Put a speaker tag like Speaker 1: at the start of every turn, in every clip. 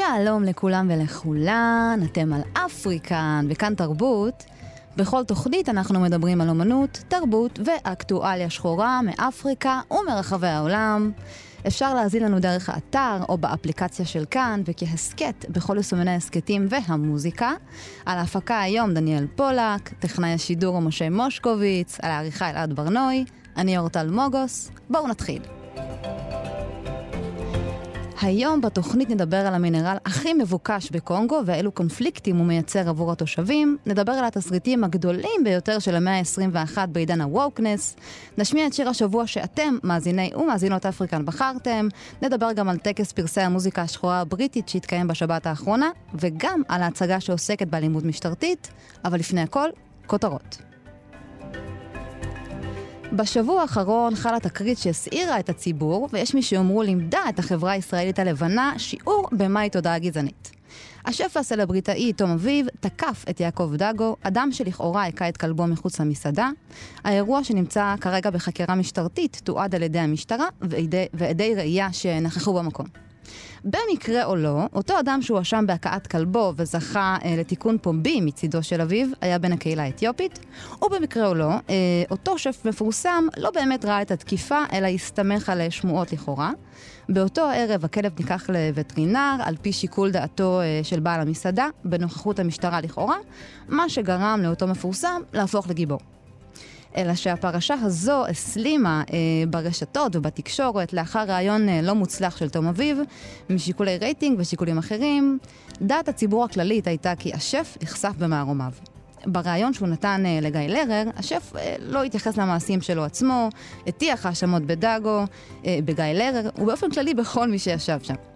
Speaker 1: שלום לכולם ולכולן, אתם על אפריקן וכאן תרבות. בכל תוכנית אנחנו מדברים על אומנות, תרבות ואקטואליה שחורה מאפריקה ומרחבי העולם. אפשר להזין לנו דרך האתר או באפליקציה של כאן וכהסכת בכל יישומני ההסכתים והמוזיקה. על ההפקה היום דניאל פולק, טכנאי השידור משה מושקוביץ, על העריכה אלעד ברנוי, אני אורטל מוגוס. בואו נתחיל. היום בתוכנית נדבר על המינרל הכי מבוקש בקונגו ואילו קונפליקטים הוא מייצר עבור התושבים. נדבר על התסריטים הגדולים ביותר של המאה ה-21 בעידן הווקנס. נשמיע את שיר השבוע שאתם, מאזיני ומאזינות אפריקן, בחרתם. נדבר גם על טקס פרסי המוזיקה השחורה הבריטית שהתקיים בשבת האחרונה, וגם על ההצגה שעוסקת באלימות משטרתית. אבל לפני הכל, כותרות. בשבוע האחרון חלה תקרית שהסעירה את הציבור, ויש מי שיאמרו לימדה את החברה הישראלית הלבנה שיעור במהי תודעה גזענית. השף הסלבריטאי תום אביב תקף את יעקב דגו, אדם שלכאורה הכה את כלבו מחוץ למסעדה. האירוע שנמצא כרגע בחקירה משטרתית תועד על ידי המשטרה ועדי, ועדי ראייה שנכחו במקום. במקרה או לא, אותו אדם שהואשם בהכאת כלבו וזכה אה, לתיקון פומבי מצידו של אביו, היה בן הקהילה האתיופית, ובמקרה או לא, אה, אותו שף מפורסם לא באמת ראה את התקיפה, אלא הסתמך על אה, שמועות לכאורה. באותו ערב הכלב ניקח לווטרינר, על פי שיקול דעתו אה, של בעל המסעדה, בנוכחות המשטרה לכאורה, מה שגרם לאותו מפורסם להפוך לגיבור. אלא שהפרשה הזו הסלימה אה, ברשתות ובתקשורת לאחר ראיון אה, לא מוצלח של תום אביב, משיקולי רייטינג ושיקולים אחרים. דעת הציבור הכללית הייתה כי השף נחשף במערומיו. בריאיון שהוא נתן אה, לגיא לרר, השף אה, לא התייחס למעשים שלו עצמו, הטיח האשמות בדאגו, אה, בגיא לרר, ובאופן כללי בכל מי שישב שם.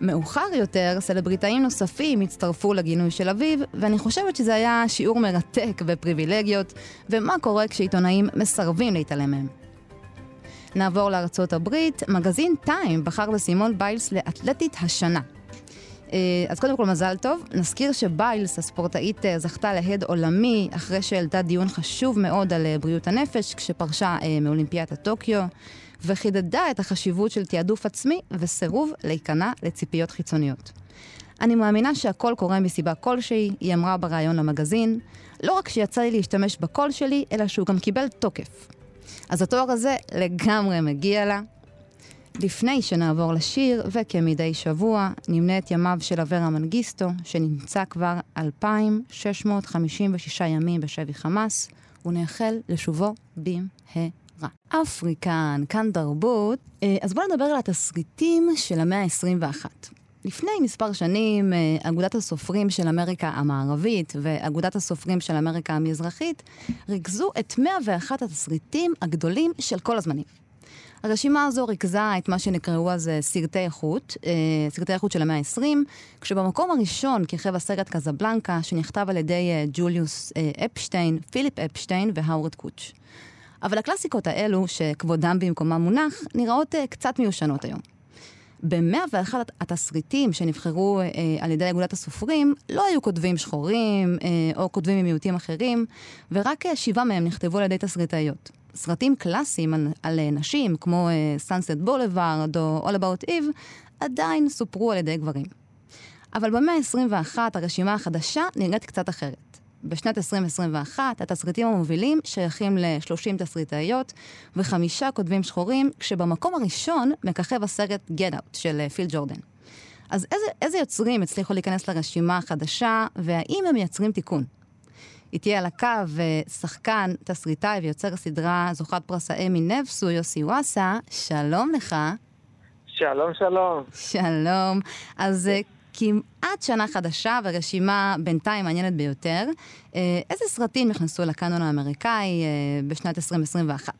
Speaker 1: מאוחר יותר, סלבריטאים נוספים הצטרפו לגינוי של אביו, ואני חושבת שזה היה שיעור מרתק בפריבילגיות, ומה קורה כשעיתונאים מסרבים להתעלם מהם. נעבור לארצות הברית, מגזין טיים בחר בסימון ביילס לאתלטית השנה. אה, אז קודם כל מזל טוב. נזכיר שביילס, הספורטאית, אה, זכתה להד עולמי אחרי שהעלתה דיון חשוב מאוד על אה, בריאות הנפש כשפרשה מאולימפיאדת טוקיו. וחידדה את החשיבות של תעדוף עצמי וסירוב להיכנע לציפיות חיצוניות. אני מאמינה שהכל קורה מסיבה כלשהי, היא אמרה בריאיון למגזין, לא רק שיצא לי להשתמש בקול שלי, אלא שהוא גם קיבל תוקף. אז התואר הזה לגמרי מגיע לה. לפני שנעבור לשיר, וכמדי שבוע, נמנה את ימיו של אברה מנגיסטו, שנמצא כבר 2,656 ימים בשבי חמאס, ונאחל לשובו במהרה. אפריקן, כאן תרבות. אה, אז בואו נדבר על התסריטים של המאה ה-21. לפני מספר שנים, אה, אגודת הסופרים של אמריקה המערבית ואגודת הסופרים של אמריקה המזרחית ריכזו את 101 התסריטים הגדולים של כל הזמנים. הרשימה הזו ריכזה את מה שנקראו אז אה, סרטי איכות, סרטי איכות של המאה ה-20, כשבמקום הראשון כיכב הסרט קזבלנקה, שנכתב על ידי ג'וליוס אפשטיין, פיליפ אפשטיין והאוורד קוץ'. אבל הקלאסיקות האלו, שכבודם במקומם מונח, נראות uh, קצת מיושנות היום. ב-101 התסריטים שנבחרו uh, על ידי אגודת הסופרים, לא היו כותבים שחורים uh, או כותבים ממיעוטים אחרים, ורק uh, שבעה מהם נכתבו על ידי תסריטאיות. סרטים קלאסיים על, על uh, נשים, כמו uh, Sunset Boulevard או All About Eve, עדיין סופרו על ידי גברים. אבל במאה ה-21 הרשימה החדשה נראית קצת אחרת. בשנת 2021 התסריטים המובילים שייכים ל-30 תסריטאיות וחמישה כותבים שחורים, כשבמקום הראשון מככב הסרט Get Out של אה, פיל ג'ורדן. אז איזה, איזה יוצרים הצליחו להיכנס לרשימה החדשה, והאם הם מייצרים תיקון? איתי על הקו אה, שחקן, תסריטאי ויוצר הסדרה זוכת פרס האמי נבסו, יוסי וואסה, שלום לך.
Speaker 2: שלום, שלום.
Speaker 1: שלום. אז אה, כמעט שנה חדשה ורשימה בינתיים מעניינת ביותר. אה, איזה סרטים נכנסו לקאנון האמריקאי אה, בשנת 2021?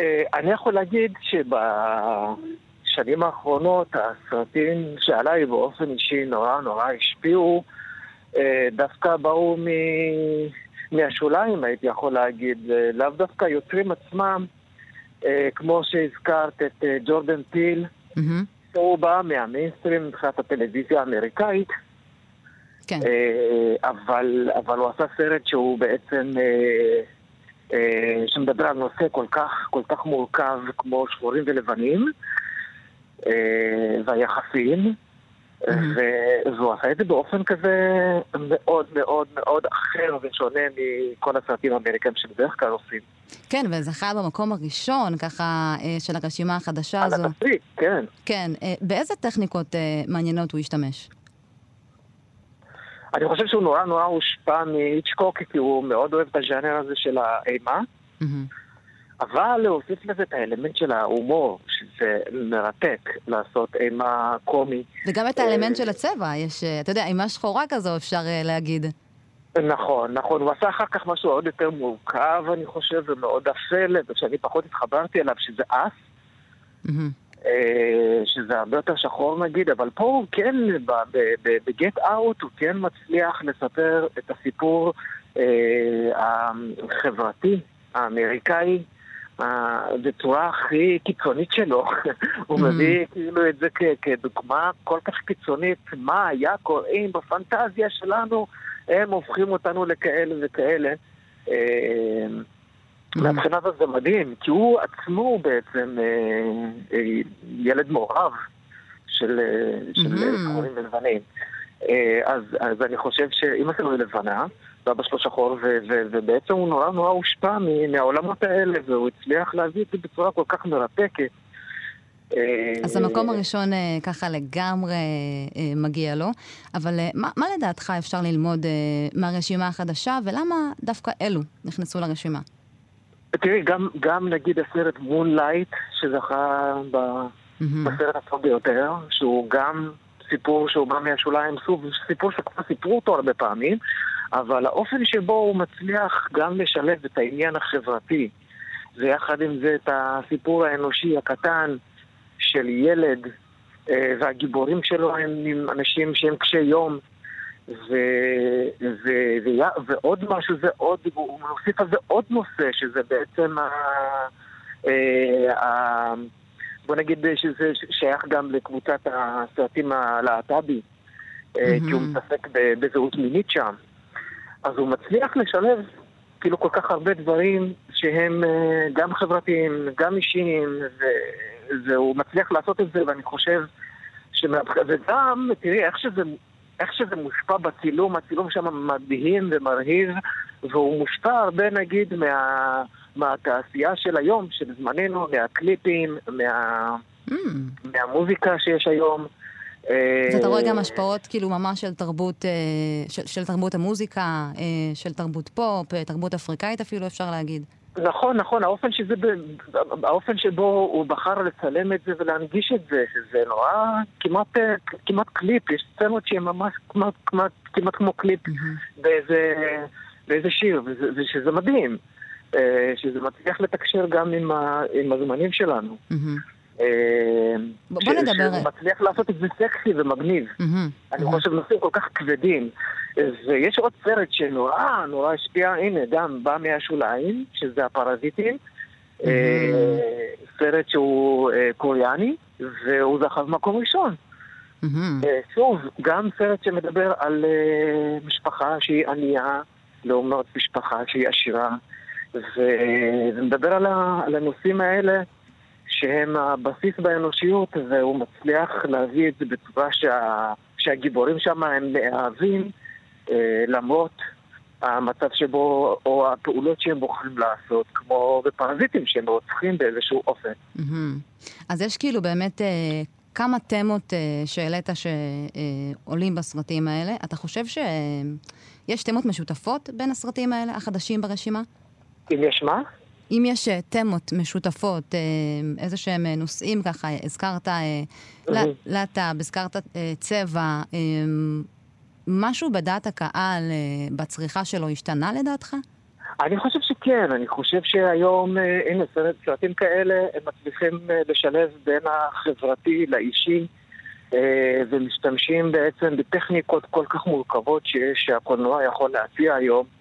Speaker 2: אה, אני יכול להגיד שבשנים האחרונות הסרטים שעליי באופן אישי נורא נורא השפיעו, דווקא באו מ... מהשוליים, הייתי יכול להגיד, לאו דווקא יוצרים עצמם, כמו שהזכרת את ג'ורדן טיל. Mm-hmm. שהוא בא מהמיינסטרים מבחינת הטלוויזיה האמריקאית. כן. אה, אבל, אבל הוא עשה סרט שהוא בעצם, אה, אה, שמדבר על נושא כל כך, כל כך מורכב כמו שחורים ולבנים. והיחסים. והוא עשה את זה באופן כזה מאוד מאוד מאוד אחר ושונה מכל הסרטים האמריקאים שבדרך כלל עושים.
Speaker 1: כן, וזכה במקום הראשון, ככה, של הרשימה החדשה הזו.
Speaker 2: על התסריט, כן.
Speaker 1: כן. באיזה טכניקות מעניינות הוא השתמש?
Speaker 2: אני חושב שהוא נורא נורא הושפע מהיצ'קוק, כי הוא מאוד אוהב את הז'אנר הזה של האימה. אבל להוסיף לזה את האלמנט של ההומור, שזה מרתק לעשות אימה קומי.
Speaker 1: וגם את האלמנט של הצבע, יש, אתה יודע, אימה שחורה כזו אפשר להגיד.
Speaker 2: נכון, נכון. הוא עשה אחר כך משהו עוד יותר מורכב, אני חושב, ומאוד אפל, ושאני פחות התחברתי אליו, שזה אס. שזה הרבה יותר שחור נגיד, אבל פה הוא כן, בגט אאוט, הוא כן מצליח לספר את הסיפור החברתי, האמריקאי, בצורה הכי קיצונית שלו. הוא מביא כאילו את זה כדוגמה כל כך קיצונית, מה היה קורה אם בפנטזיה שלנו הם הופכים אותנו לכאלה וכאלה. מהבחינה הזאת זה מדהים, כי הוא עצמו בעצם ילד מעורב של שחורים ולבנים. אז, אז אני חושב שאימא שלו היא לבנה, ואבא שלו שחור, ובעצם הוא נורא נורא הושפע מהעולמות האלה, והוא הצליח להביא את זה בצורה כל כך מרתקת.
Speaker 1: אז המקום הראשון ככה לגמרי מגיע לו, אבל מה, מה לדעתך אפשר ללמוד מהרשימה החדשה, ולמה דווקא אלו נכנסו לרשימה?
Speaker 2: תראי, גם, גם נגיד הסרט מונלייט, שזכה ב, mm-hmm. בסרט הטוב ביותר, שהוא גם סיפור שהוא בא מהשוליים, סוף, סיפור שכבר סיפרו אותו הרבה פעמים, אבל האופן שבו הוא מצליח גם לשלב את העניין החברתי, ויחד עם זה את הסיפור האנושי הקטן של ילד, והגיבורים שלו הם אנשים שהם קשי יום, ו, ו, ו, ועוד משהו, זה עוד, הוא מוסיף על זה עוד נושא, שזה בעצם ה... ה בוא נגיד שזה שייך גם לקבוצת הסרטים הלהט"בי, mm-hmm. כי הוא מתעסק בזהות מינית שם. אז הוא מצליח לשלב כאילו כל כך הרבה דברים שהם גם חברתיים, גם אישיים, והוא מצליח לעשות את זה, ואני חושב שמבחינת... וגם, תראי, איך שזה איך שזה מושפע בצילום, הצילום שם מדהים ומרהיב, והוא מושפע הרבה נגיד מה, מהתעשייה של היום, של זמננו, מהקליפים, מה, mm. מהמוזיקה שיש היום.
Speaker 1: אז אתה רואה גם השפעות כאילו ממש של תרבות, של, של תרבות המוזיקה, של תרבות פופ, תרבות אפריקאית אפילו אפשר להגיד.
Speaker 2: נכון, נכון, האופן, שזה, האופן שבו הוא בחר לצלם את זה ולהנגיש את זה, זה נורא כמעט, כמעט קליפ, יש סצנות שהן ממש כמעט, כמעט, כמעט כמו קליפ. באיזה, באיזה שיר, וזה, ושזה מדהים, שזה מצליח לתקשר גם עם, ה, עם הזמנים שלנו.
Speaker 1: Mm-hmm. בוא נדבר.
Speaker 2: שהוא מצליח לעשות את זה סקסי ומגניב. אני חושב נושאים כל כך כבדים. ויש עוד סרט שנורא נורא השפיע, הנה, גם בא מהשוליים, שזה הפרזיטים. Mm-hmm. סרט שהוא קוריאני, והוא זכה במקום ראשון. שוב, גם סרט שמדבר על משפחה שהיא ענייה, לעומת משפחה שהיא עשירה, ומדבר על הנושאים האלה שהם הבסיס באנושיות, והוא מצליח להביא את זה בצורה שה, שהגיבורים שם הם מאהבים. למרות המצב שבו, או הפעולות שהם בוחרים לעשות, כמו בפרזיטים שהם רוצחים באיזשהו אופן.
Speaker 1: אז יש כאילו באמת כמה תמות שהעלית שעולים בסרטים האלה. אתה חושב שיש תמות משותפות בין הסרטים האלה, החדשים ברשימה?
Speaker 2: אם יש מה?
Speaker 1: אם יש תמות משותפות, איזה שהם נושאים ככה, הזכרת להט"ב, הזכרת צבע, משהו בדעת הקהל, בצריכה שלו, השתנה לדעתך?
Speaker 2: אני חושב שכן, אני חושב שהיום, הנה, סרטים כאלה, הם מצליחים לשלב בין החברתי לאישי, ומשתמשים בעצם בטכניקות כל כך מורכבות שיש, שהקולנוע יכול להציע היום.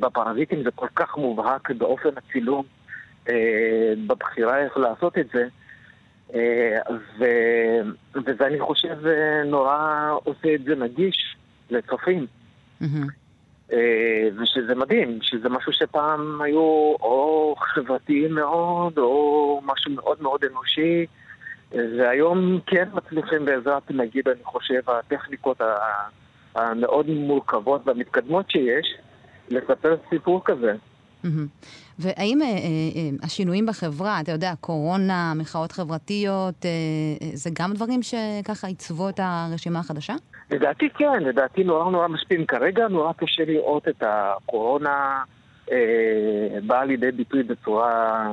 Speaker 2: בפרזיטים זה כל כך מובהק באופן הצילום, בבחירה איך לעשות את זה. ו... וזה אני חושב נורא עושה את זה נגיש לצופים. Mm-hmm. ושזה מדהים, שזה משהו שפעם היו או חברתיים מאוד, או משהו מאוד מאוד אנושי, והיום כן מצליחים בעזרת, נגיד, אני חושב, הטכניקות המאוד מורכבות והמתקדמות שיש, לספר סיפור כזה.
Speaker 1: והאם אה, אה, אה, השינויים בחברה, אתה יודע, קורונה, מחאות חברתיות, זה גם דברים שככה עיצבו את הרשימה החדשה?
Speaker 2: לדעתי כן, לדעתי נורא נורא משפיעים. כרגע נורא קשה לראות את הקורונה אה, באה לידי ביטוי בצורה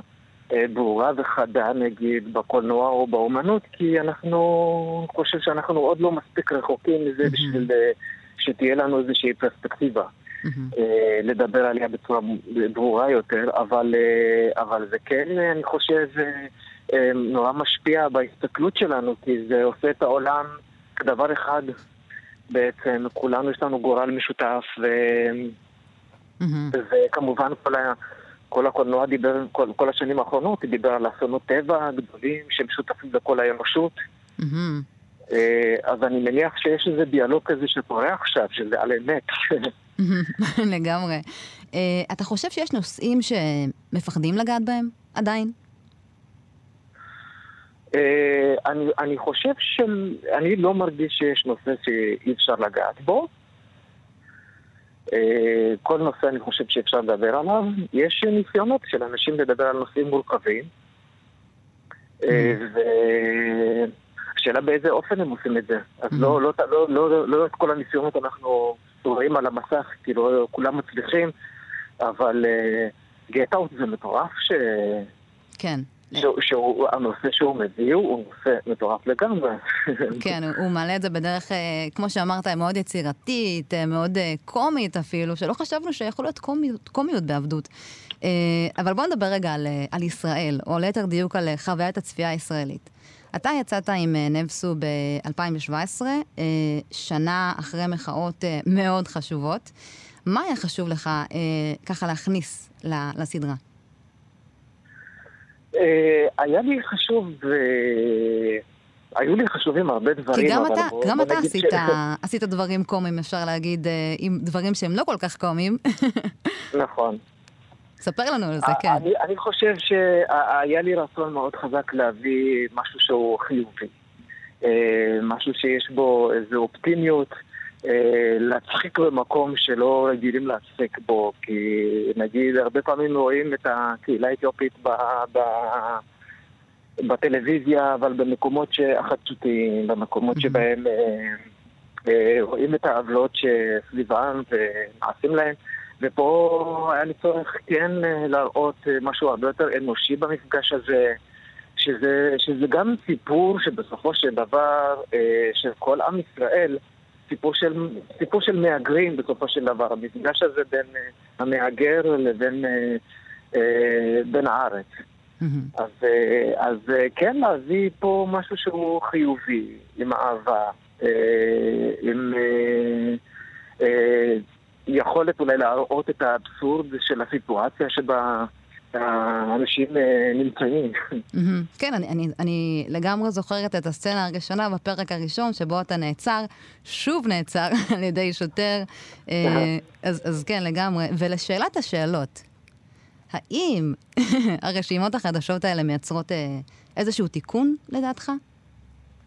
Speaker 2: אה, ברורה וחדה, נגיד, בקולנוע או באומנות, כי אנחנו, חושב שאנחנו עוד לא מספיק רחוקים מזה בשביל שתהיה לנו איזושהי פרספקטיבה. אה, לדבר עליה בצורה ברורה יותר, אבל, אה, אבל זה כן, אני חושב, אה, נורא משפיע בהסתכלות שלנו, כי זה עושה את העולם כדבר אחד בעצם. כולנו יש לנו גורל משותף, ו... וכמובן כל, ה... כל הקולנוע דיבר, כל, כל השנים האחרונות, דיבר על אסונות טבע גדולים שמשותפים לכל האנושות. אז אני מניח שיש איזה דיאלוג כזה שקורה עכשיו, שזה על אמת.
Speaker 1: לגמרי. Uh, אתה חושב שיש נושאים שמפחדים לגעת בהם עדיין?
Speaker 2: Uh, אני, אני חושב שאני לא מרגיש שיש נושא שאי אפשר לגעת בו. Uh, כל נושא אני חושב שאפשר לדבר עליו. יש ניסיונות של אנשים לדבר על נושאים מורכבים. Uh, והשאלה באיזה אופן הם עושים את זה. אז לא, לא, לא, לא, לא את כל הניסיונות אנחנו רואים על המסך, כאילו כולם מצליחים, אבל גט uh, אאוט זה מטורף ש...
Speaker 1: כן.
Speaker 2: שהוא, הנושא שהוא מביא הוא נושא מטורף לגמרי.
Speaker 1: כן, הוא מעלה את זה בדרך, אה, כמו שאמרת, מאוד יצירתית, אה, מאוד אה, קומית אפילו, שלא חשבנו שיכול להיות קומיות, קומיות בעבדות. אבל בואו נדבר רגע על, על ישראל, או ליתר דיוק על חוויית הצפייה הישראלית. אתה יצאת עם נבסו ב-2017, שנה אחרי מחאות מאוד חשובות. מה היה חשוב לך ככה להכניס לסדרה?
Speaker 2: אה, היה לי חשוב, היו לי חשובים הרבה דברים.
Speaker 1: כי גם אתה, גם אתה עשית, עשית דברים קומיים, אפשר להגיד, אה, עם דברים שהם לא כל כך קומיים.
Speaker 2: נכון.
Speaker 1: ספר לנו על זה, כן.
Speaker 2: אני, אני חושב שהיה לי רצון מאוד חזק להביא משהו שהוא חיובי. אה, משהו שיש בו איזו אופטימיות. אה, להצחיק במקום שלא רגילים להצחיק בו, כי נגיד הרבה פעמים רואים את הקהילה האתיופית ב... ב... בטלוויזיה, אבל במקומות החדשותיים, במקומות שבהם אה, אה, רואים את העוולות שסביבם ונעשים להם. ופה היה לי צורך כן להראות משהו הרבה יותר אנושי במפגש הזה, שזה, שזה גם סיפור שבסופו של דבר, של כל עם ישראל, סיפור של, סיפור של מהגרים בסופו של דבר, המפגש הזה בין המהגר לבין בין הארץ. Mm-hmm. אז, אז כן להביא פה משהו שהוא חיובי, עם אהבה, עם יכולת אולי להראות את האבסורד של הסיטואציה שבה... האנשים אה, נמצאים.
Speaker 1: כן, אני, אני, אני לגמרי זוכרת את הסצנה הראשונה בפרק הראשון, שבו אתה נעצר, שוב נעצר על ידי שוטר. אה, אז, אז כן, לגמרי. ולשאלת השאלות, האם הרשימות החדשות האלה מייצרות אה, איזשהו תיקון, לדעתך?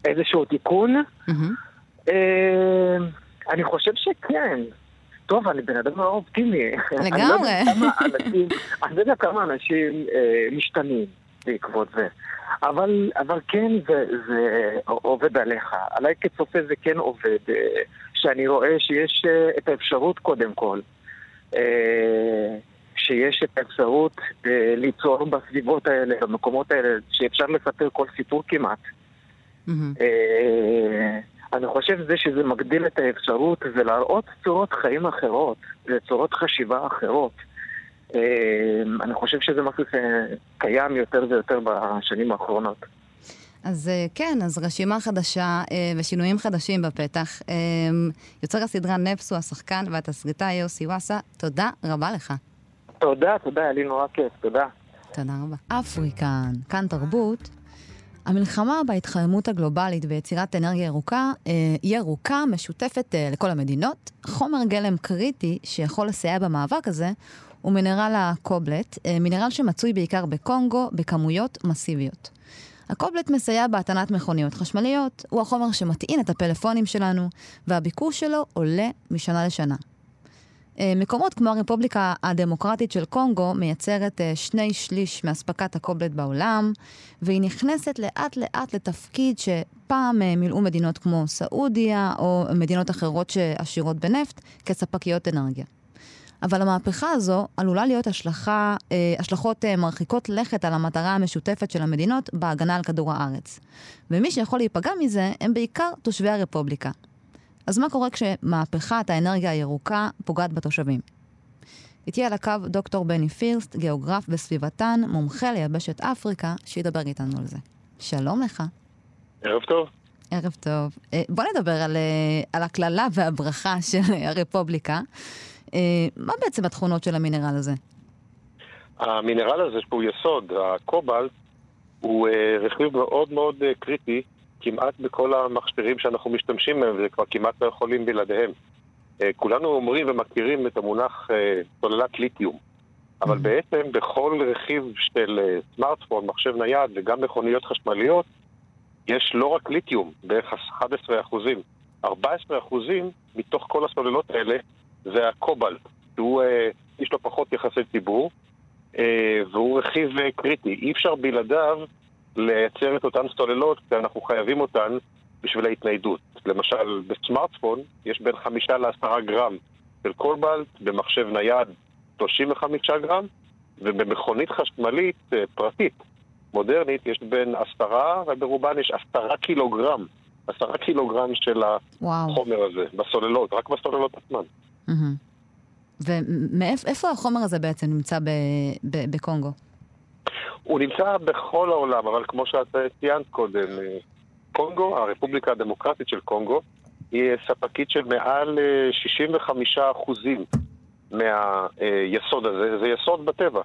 Speaker 2: איזשהו תיקון? אני חושב שכן. טוב, אני בן אדם מאוד אופטימי.
Speaker 1: לגמרי.
Speaker 2: אני לא יודע כמה אנשים אה, משתנים בעקבות זה. אבל, אבל כן, זה, זה עובד עליך. עליי כצופה זה כן עובד, אה, שאני רואה שיש אה, את האפשרות קודם כל. שיש את האפשרות ליצור בסביבות האלה, במקומות האלה, שאפשר לספר כל סיפור כמעט. Mm-hmm. אני חושב זה שזה מגדיל את האפשרות ולהראות צורות חיים אחרות, צורות חשיבה אחרות. אה, אני חושב שזה משהו שקיים יותר ויותר בשנים האחרונות.
Speaker 1: אז אה, כן, אז רשימה חדשה אה, ושינויים חדשים בפתח. יוצר הסדרה נפסו, השחקן והתסריטאי יוסי וואסה, תודה רבה לך.
Speaker 2: תודה, תודה, היה לי נורא כיף, תודה.
Speaker 1: תודה רבה. אפריקן, כאן תרבות. המלחמה בהתחממות הגלובלית ויצירת אנרגיה ירוקה, אה, ירוקה משותפת אה, לכל המדינות. חומר גלם קריטי שיכול לסייע במאבק הזה הוא מינרל הקובלט, אה, מינרל שמצוי בעיקר בקונגו בכמויות מסיביות. הקובלט מסייע בהטענת מכוניות חשמליות, הוא החומר שמטעין את הפלאפונים שלנו, והביקוש שלו עולה משנה לשנה. אה, מקומות כמו הרפובליקה הדמוקרטית של קונגו מייצרת אה, שני שליש מאספקת הקובלט בעולם, והיא נכנסת לאט לאט לתפקיד שפעם אה, מילאו מדינות כמו סעודיה או מדינות אחרות שעשירות בנפט כספקיות אנרגיה. אבל המהפכה הזו עלולה להיות השלכה, השלכות מרחיקות לכת על המטרה המשותפת של המדינות בהגנה על כדור הארץ. ומי שיכול להיפגע מזה הם בעיקר תושבי הרפובליקה. אז מה קורה כשמהפכת האנרגיה הירוקה פוגעת בתושבים? איתי על הקו דוקטור בני פירסט, גיאוגרף וסביבתן, מומחה ליבשת אפריקה, שידבר איתנו על זה. שלום לך.
Speaker 3: ערב טוב.
Speaker 1: ערב טוב. אה, בוא נדבר על, אה, על הקללה והברכה של הרפובליקה. אה, מה בעצם התכונות של המינרל הזה?
Speaker 3: המינרל הזה, שהוא יסוד, הקובלט, הוא רכיב מאוד מאוד קריטי כמעט בכל המכשירים שאנחנו משתמשים בהם, וזה כבר כמעט לא יכולים בלעדיהם. אה, כולנו אומרים ומכירים את המונח אה, סוללת ליתיום, אבל mm-hmm. בעצם בכל רכיב של אה, סמארטפון, מחשב נייד וגם מכוניות חשמליות, יש לא רק ליתיום, בערך 11 אחוזים. 14 אחוזים מתוך כל הסוללות האלה זה הקובלט, שהוא, יש לו פחות יחסי ציבור, והוא רכיב קריטי. אי אפשר בלעדיו לייצר את אותן סוללות, כי אנחנו חייבים אותן בשביל ההתניידות. למשל, בסמארטפון יש בין חמישה לעשרה גרם של קולבלט, במחשב נייד 35 גרם, ובמכונית חשמלית אה, פרטית, מודרנית, יש בין עשרה, וברובן יש עשרה קילוגרם, עשרה קילוגרם של החומר וואו. הזה, בסוללות, רק בסוללות עצמן.
Speaker 1: ומאיפה החומר הזה בעצם נמצא בקונגו?
Speaker 3: הוא נמצא בכל העולם, אבל כמו שאת ציינת קודם, אה, קונגו, הרפובליקה הדמוקרטית של קונגו, היא ספקית של מעל 65 אה, אחוזים מהיסוד הזה, זה יסוד בטבע.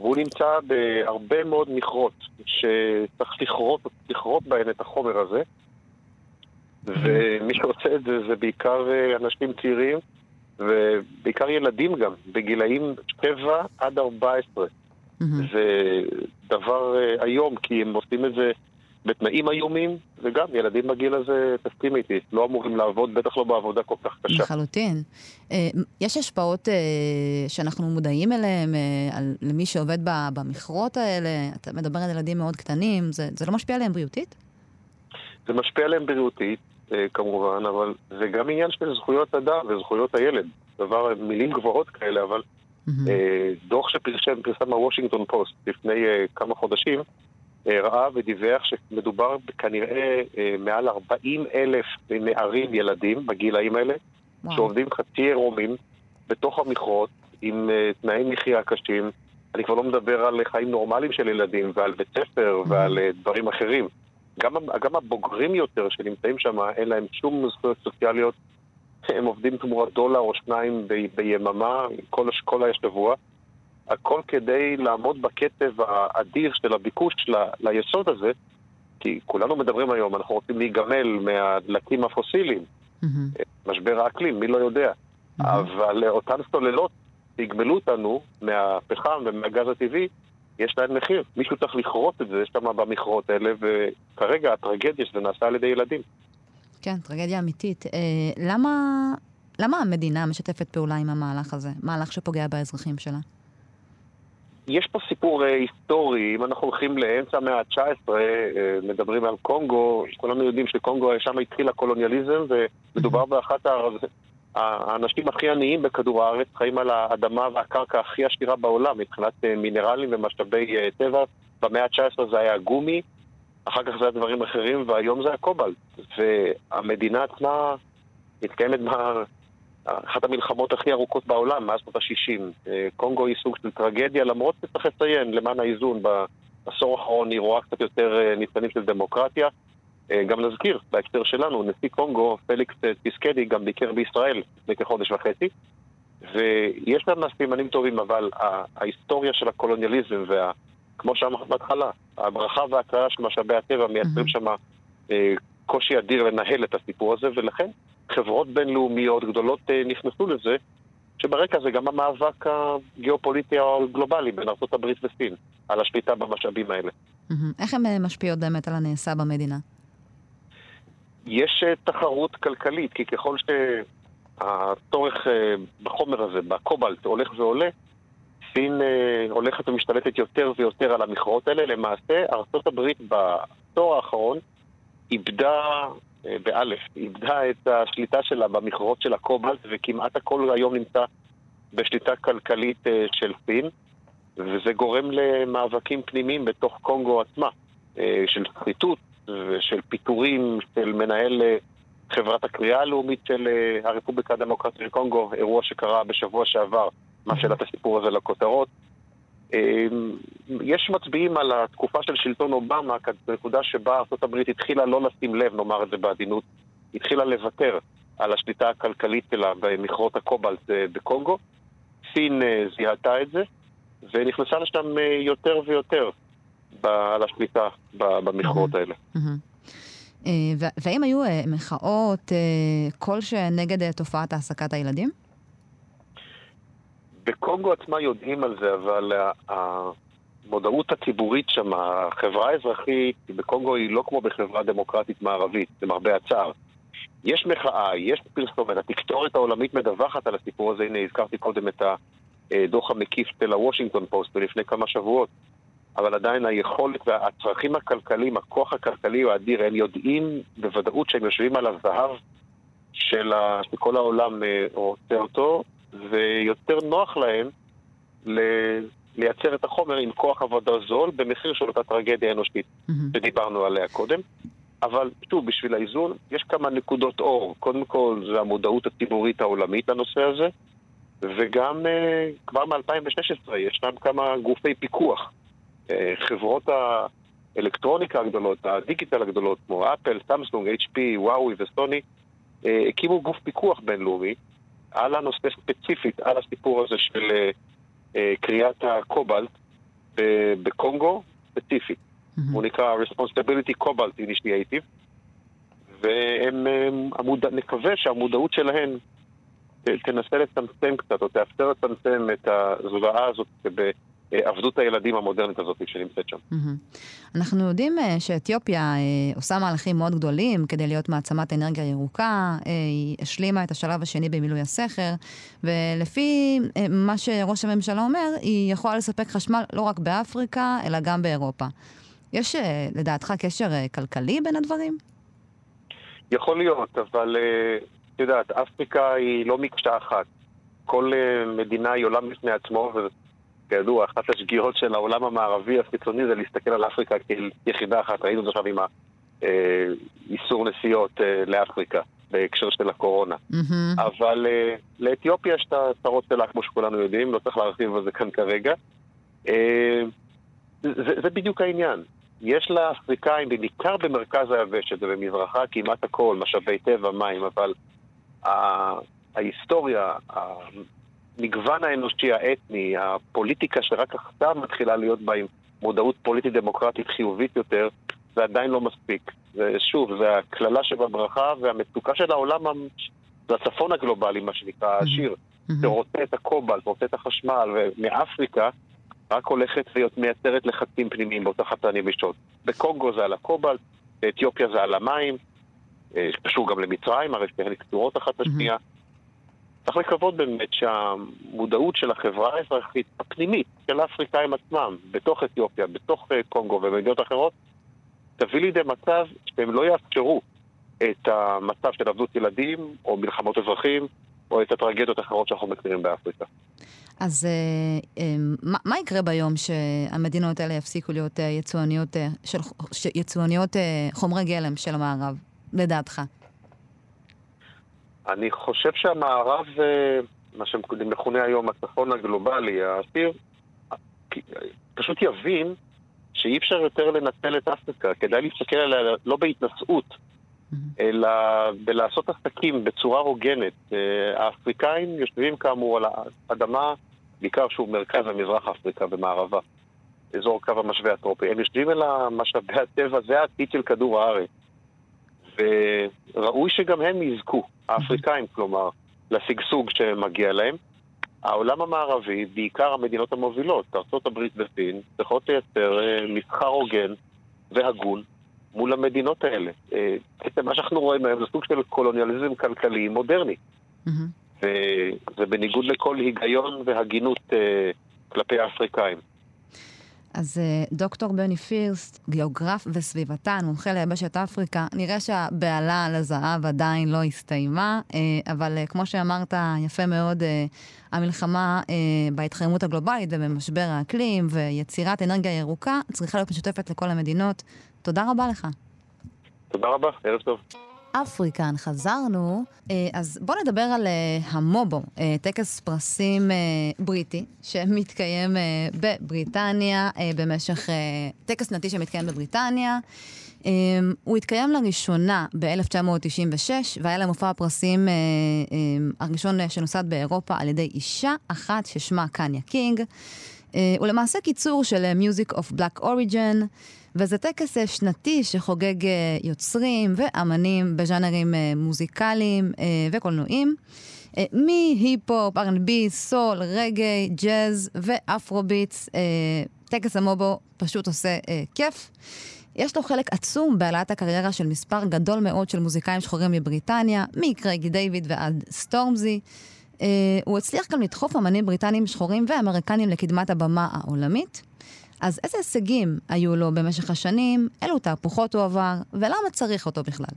Speaker 3: והוא נמצא בהרבה מאוד מכרות, שצריך לכרות, לכרות בהן את החומר הזה. ומי שעושה את זה זה בעיקר אה, אנשים צעירים, ובעיקר ילדים גם, בגילאים 7 עד 14. זה דבר אה, איום, כי הם עושים את זה בתנאים איומים, וגם ילדים בגיל הזה, תסכים איתי, לא אמורים לעבוד, בטח לא בעבודה כל כך קשה.
Speaker 1: לחלוטין. אה, יש השפעות אה, שאנחנו מודעים אליהן, על למי שעובד במכרות האלה? אתה מדבר על ילדים מאוד קטנים, זה, זה לא משפיע עליהם בריאותית?
Speaker 3: זה משפיע עליהם בריאותית, כמובן, אבל זה גם עניין של זכויות אדם וזכויות הילד. דבר, מילים גבוהות כאלה, אבל אה, דוח שפרסם פרסם הוושינגטון פוסט לפני אה, כמה חודשים, אה, ראה ודיווח שמדובר כנראה מעל 40 אלף נערים ילדים בגילאים האלה, וואו. שעובדים חצי עירומים בתוך המכרות עם תנאי מחיה קשים. אני כבר לא מדבר על חיים נורמליים של ילדים ועל בית ספר ועל דברים אחרים. גם, גם הבוגרים יותר שנמצאים שם, אין להם שום זכויות סוציאליות הם עובדים תמורת דולר או שניים ב- ביממה, כל, כל השבוע. הכל כדי לעמוד בקצב האדיר של הביקוש ל, ליסוד הזה, כי כולנו מדברים היום, אנחנו רוצים להיגמל מהדלקים הפוסיליים. Mm-hmm. משבר האקלים, מי לא יודע. Mm-hmm. אבל אותן סוללות יגמלו אותנו מהפחם ומהגז הטבעי, יש להן מחיר. מישהו צריך לכרות את זה שם במכרות האלה, וכרגע הטרגדיה שזה נעשה על ידי ילדים.
Speaker 1: כן, טרגדיה אמיתית. אה, למה, למה המדינה משתפת פעולה עם המהלך הזה? מהלך שפוגע באזרחים שלה?
Speaker 3: יש פה סיפור אה, היסטורי, אם אנחנו הולכים לאמצע המאה ה-19, אה, מדברים על קונגו, כולנו יודעים שקונגו, שם התחיל הקולוניאליזם, ומדובר באחת האנשים הכי עניים בכדור הארץ, חיים על האדמה והקרקע הכי עשירה בעולם מבחינת אה, מינרלים ומשאבי אה, טבע. במאה ה-19 זה היה גומי, אחר כך זה היה דברים אחרים, והיום זה הקובלט. והמדינה עצמה מתקיימת באחת המלחמות הכי ארוכות בעולם, מאז שנות ה-60. אה, קונגו היא סוג של טרגדיה, למרות שצריך לציין, למען האיזון, בעשור האחרון היא רואה קצת יותר אה, ניצנים של דמוקרטיה. אה, גם נזכיר, בהקשר שלנו, נשיא קונגו, פליקס טיסקדי, גם ביקר בישראל לפני כחודש וחצי. ויש להם סימנים טובים, אבל ההיסטוריה של הקולוניאליזם וה... כמו שאמרת בהתחלה, הברכה והקראה של משאבי הטבע מייצרים שם אה, קושי אדיר לנהל את הסיפור הזה, ולכן חברות בינלאומיות גדולות אה, נכנסו לזה, שברקע זה גם המאבק הגיאופוליטי הגלובלי בין ארה"ב וסין על השליטה במשאבים האלה.
Speaker 1: איך הן משפיעות באמת על הנעשה במדינה?
Speaker 3: יש תחרות כלכלית, כי ככל שהצורך בחומר הזה, בקובלט, הולך ועולה, סין הולכת ומשתלטת יותר ויותר על המכרות האלה. למעשה, ארה"ב בעשור האחרון איבדה, באלף, איבדה את השליטה שלה במכרות של הקובלט, וכמעט הכל היום נמצא בשליטה כלכלית של סין. וזה גורם למאבקים פנימיים בתוך קונגו עצמה, של שחיתות ושל פיטורים של מנהל חברת הקריאה הלאומית של הרפובליקה הדמוקרטית של קונגו, אירוע שקרה בשבוע שעבר, מה שאלת הסיפור הזה לכותרות. יש מצביעים על התקופה של שלטון אובמה כנקודה שבה ארה"ב התחילה לא לשים לב, נאמר את זה בעדינות, התחילה לוותר על השליטה הכלכלית שלה במכרות הקובלט בקונגו. סין זיהתה את זה, ונכנסה לשם יותר ויותר על השליטה במכרות האלה.
Speaker 1: והאם היו מחאות כלשהן נגד תופעת העסקת הילדים?
Speaker 3: בקונגו עצמה יודעים על זה, אבל המודעות הציבורית שם, החברה האזרחית בקונגו היא לא כמו בחברה דמוקרטית מערבית, למרבה הצער. יש מחאה, יש פרסומת, התקשורת העולמית מדווחת על הסיפור הזה, הנה הזכרתי קודם את הדוח המקיף של הוושינגטון פוסט לפני כמה שבועות, אבל עדיין היכולת והצרכים הכלכליים, הכוח הכלכלי הוא אדיר, הם יודעים בוודאות שהם יושבים על הזהב של כל העולם רוצה אותו, ויותר נוח להם ל- לייצר את החומר עם כוח עבודה זול במחיר של אותה טרגדיה אנושית mm-hmm. שדיברנו עליה קודם. אבל שוב, בשביל האיזון, יש כמה נקודות אור. קודם כל, זה המודעות הציבורית העולמית לנושא הזה, וגם uh, כבר מ-2016 ישנם כמה גופי פיקוח. Uh, חברות האלקטרוניקה הגדולות, הדיגיטל הגדולות, כמו אפל, סמסונג, HP, וואוי וסוני, uh, הקימו גוף פיקוח בינלאומי על הנושא ספציפית, על הסיפור הזה של uh, uh, קריאת הקובלט בקונגו ספציפית. Mm-hmm. הוא נקרא Responsibility Cobalt Initiative, והם, המודע, נקווה שהמודעות שלהם תנסה לצמצם קצת, או תאפשר לצמצם את הזוועה הזאת בעבדות הילדים המודרנית הזאת שנמצאת שם.
Speaker 1: אנחנו יודעים שאתיופיה עושה מהלכים מאוד גדולים כדי להיות מעצמת אנרגיה ירוקה, היא השלימה את השלב השני במילוי הסכר, ולפי מה שראש הממשלה אומר, היא יכולה לספק חשמל לא רק באפריקה, אלא גם באירופה. יש לדעתך קשר כלכלי בין הדברים?
Speaker 3: יכול להיות, אבל את יודעת, אפריקה היא לא מקשה אחת. כל מדינה היא עולם בפני עצמו, וכידוע, אחת השגיאות של העולם המערבי החיצוני זה להסתכל על אפריקה כיחידה אחת. ראינו את זה עכשיו עם האיסור נסיעות לאפריקה בהקשר של הקורונה. Mm-hmm. אבל לאתיופיה יש את הצרות שלה, כמו שכולנו יודעים, לא צריך להרחיב על זה כאן כרגע. זה, זה בדיוק העניין. יש לאפריקאים, בעיקר במרכז היבשת ובמזרחה, כמעט הכל, משאבי טבע, מים, אבל ההיסטוריה, המגוון האנושי, האתני, הפוליטיקה שרק עכשיו מתחילה להיות בה עם מודעות פוליטית דמוקרטית חיובית יותר, זה עדיין לא מספיק. ושוב, זה הקללה שבברכה והמצוקה של העולם, זה הצפון הגלובלי, מה שנקרא, העשיר, שרוצה את הקובלט, רוצה את החשמל, ומאפריקה רק הולכת ומייצרת לחצים פנימיים באותה חצן יבשות. בקונגו זה על הקובלט, באתיופיה זה על המים, קשור גם למצרים, הרי שתיהן קשורות אחת לשנייה. צריך לקוות באמת שהמודעות של החברה האזרחית הפנימית של האפריקאים עצמם, בתוך אתיופיה, בתוך קונגו ובמדינות אחרות, תביא לידי מצב שהם לא יאפשרו את המצב של עבדות ילדים או מלחמות אזרחים או את הטרגדיות האחרות שאנחנו מכירים באפריקה.
Speaker 1: אז מה, מה יקרה ביום שהמדינות האלה יפסיקו להיות יצואניות, של, יצואניות חומרי גלם של המערב, לדעתך?
Speaker 3: אני חושב שהמערב, מה שמכונה היום הצפון הגלובלי, העשיר, פשוט יבין שאי אפשר יותר לנצל את אפריקה. כדאי להסתכל עליה לא בהתנשאות, אלא בלעשות עסקים בצורה הוגנת. האפריקאים יושבים כאמור על האדמה, בעיקר שהוא מרכז ומזרח אפריקה במערבה, אזור קו המשווה הטרופי. הם יושבים על משאבי הטבע, זה העתיד של כדור הארץ. וראוי שגם הם יזכו, האפריקאים כלומר, לשגשוג שמגיע להם. העולם המערבי, בעיקר המדינות המובילות, ארה"ב וסין, צריכות לייצר אה, מסחר הוגן והגון מול המדינות האלה. אה, בעצם מה שאנחנו רואים היום זה סוג של קולוניאליזם כלכלי מודרני. Mm-hmm. וזה בניגוד לכל היגיון והגינות אה, כלפי האפריקאים.
Speaker 1: אז אה, דוקטור בני פירסט, גיאוגרף וסביבתן, מומחה ליבשת אפריקה, נראה שהבהלה על הזהב עדיין לא הסתיימה, אה, אבל אה, כמו שאמרת יפה מאוד, המלחמה בהתחממות הגלובלית ובמשבר האקלים ויצירת אנרגיה ירוקה צריכה להיות משותפת לכל המדינות. תודה רבה לך.
Speaker 3: תודה רבה, ערב טוב.
Speaker 1: אפריקן, חזרנו. אה, אז בואו נדבר על אה, המובו, אה, טקס פרסים בריטי, שמתקיים בבריטניה במשך... טקס שנתי שמתקיים בבריטניה. הוא התקיים לראשונה ב-1996, והיה למופע הפרסים הראשון שנוסד באירופה על ידי אישה אחת ששמה קניה קינג. הוא למעשה קיצור של Music of Black Origin. וזה טקס אה, שנתי שחוגג אה, יוצרים ואמנים בז'אנרים אה, מוזיקליים וקולנועים. מהיפ-הופ, R&B, סול, רגאיי, ג'אז ואפרוביטס. טקס המובו פשוט עושה כיף. יש לו חלק עצום בהעלאת הקריירה של מספר גדול מאוד של מוזיקאים שחורים מבריטניה, מקרייג דיוויד ועד סטורמזי. הוא הצליח גם לדחוף אמנים בריטנים שחורים ואמריקנים לקדמת הבמה העולמית. אז איזה הישגים היו לו במשך השנים, אילו תהפוכות הוא עבר, ולמה צריך אותו בכלל?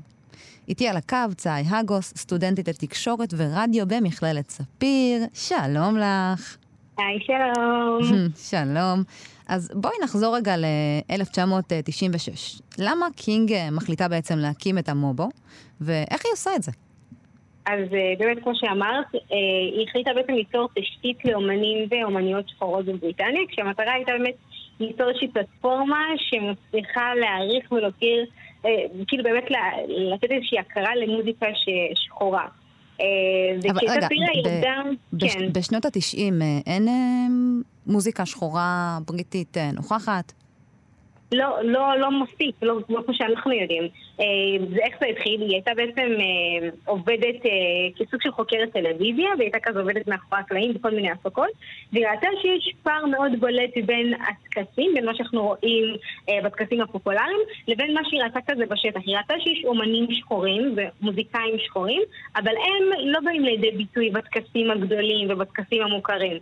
Speaker 1: איתי על הקו צאי הגוס, סטודנטית לתקשורת ורדיו במכללת ספיר. שלום לך.
Speaker 4: היי, שלום.
Speaker 1: שלום. אז בואי נחזור רגע ל-1996. למה קינג אה, מחליטה בעצם להקים את המובו, ואיך היא עושה את זה?
Speaker 4: אז אה, באמת, כמו שאמרת, אה, היא החליטה בעצם ליצור תשתית לאומנים ואומניות שחורות בבריטניה, כשהמטרה הייתה באמת ליצור איזושהי פלטפורמה שמצליחה להעריך ולהוקיר, אה, כאילו באמת לתת איזושהי הכרה למוזיקה שחורה.
Speaker 1: אבל רגע, כן. בשנות התשעים אין מוזיקה שחורה בריטית נוכחת?
Speaker 4: לא, לא, לא מספיק, לא, לא כמו שאנחנו יודעים. אה, איך זה התחיל? היא הייתה בעצם אה, עובדת אה, כסוג של חוקרת טלוויזיה, והיא הייתה כזה עובדת מאחורי הקלעים בכל מיני הפקות, והיא ראתה שיש פער מאוד בולט בין הטקסים, בין מה שאנחנו רואים אה, בטקסים הפופולריים, לבין מה שהיא ראתה כזה בשטח. היא ראתה שיש אומנים שחורים ומוזיקאים שחורים, אבל הם לא באים לידי ביטוי בטקסים הגדולים ובטקסים המוכרים.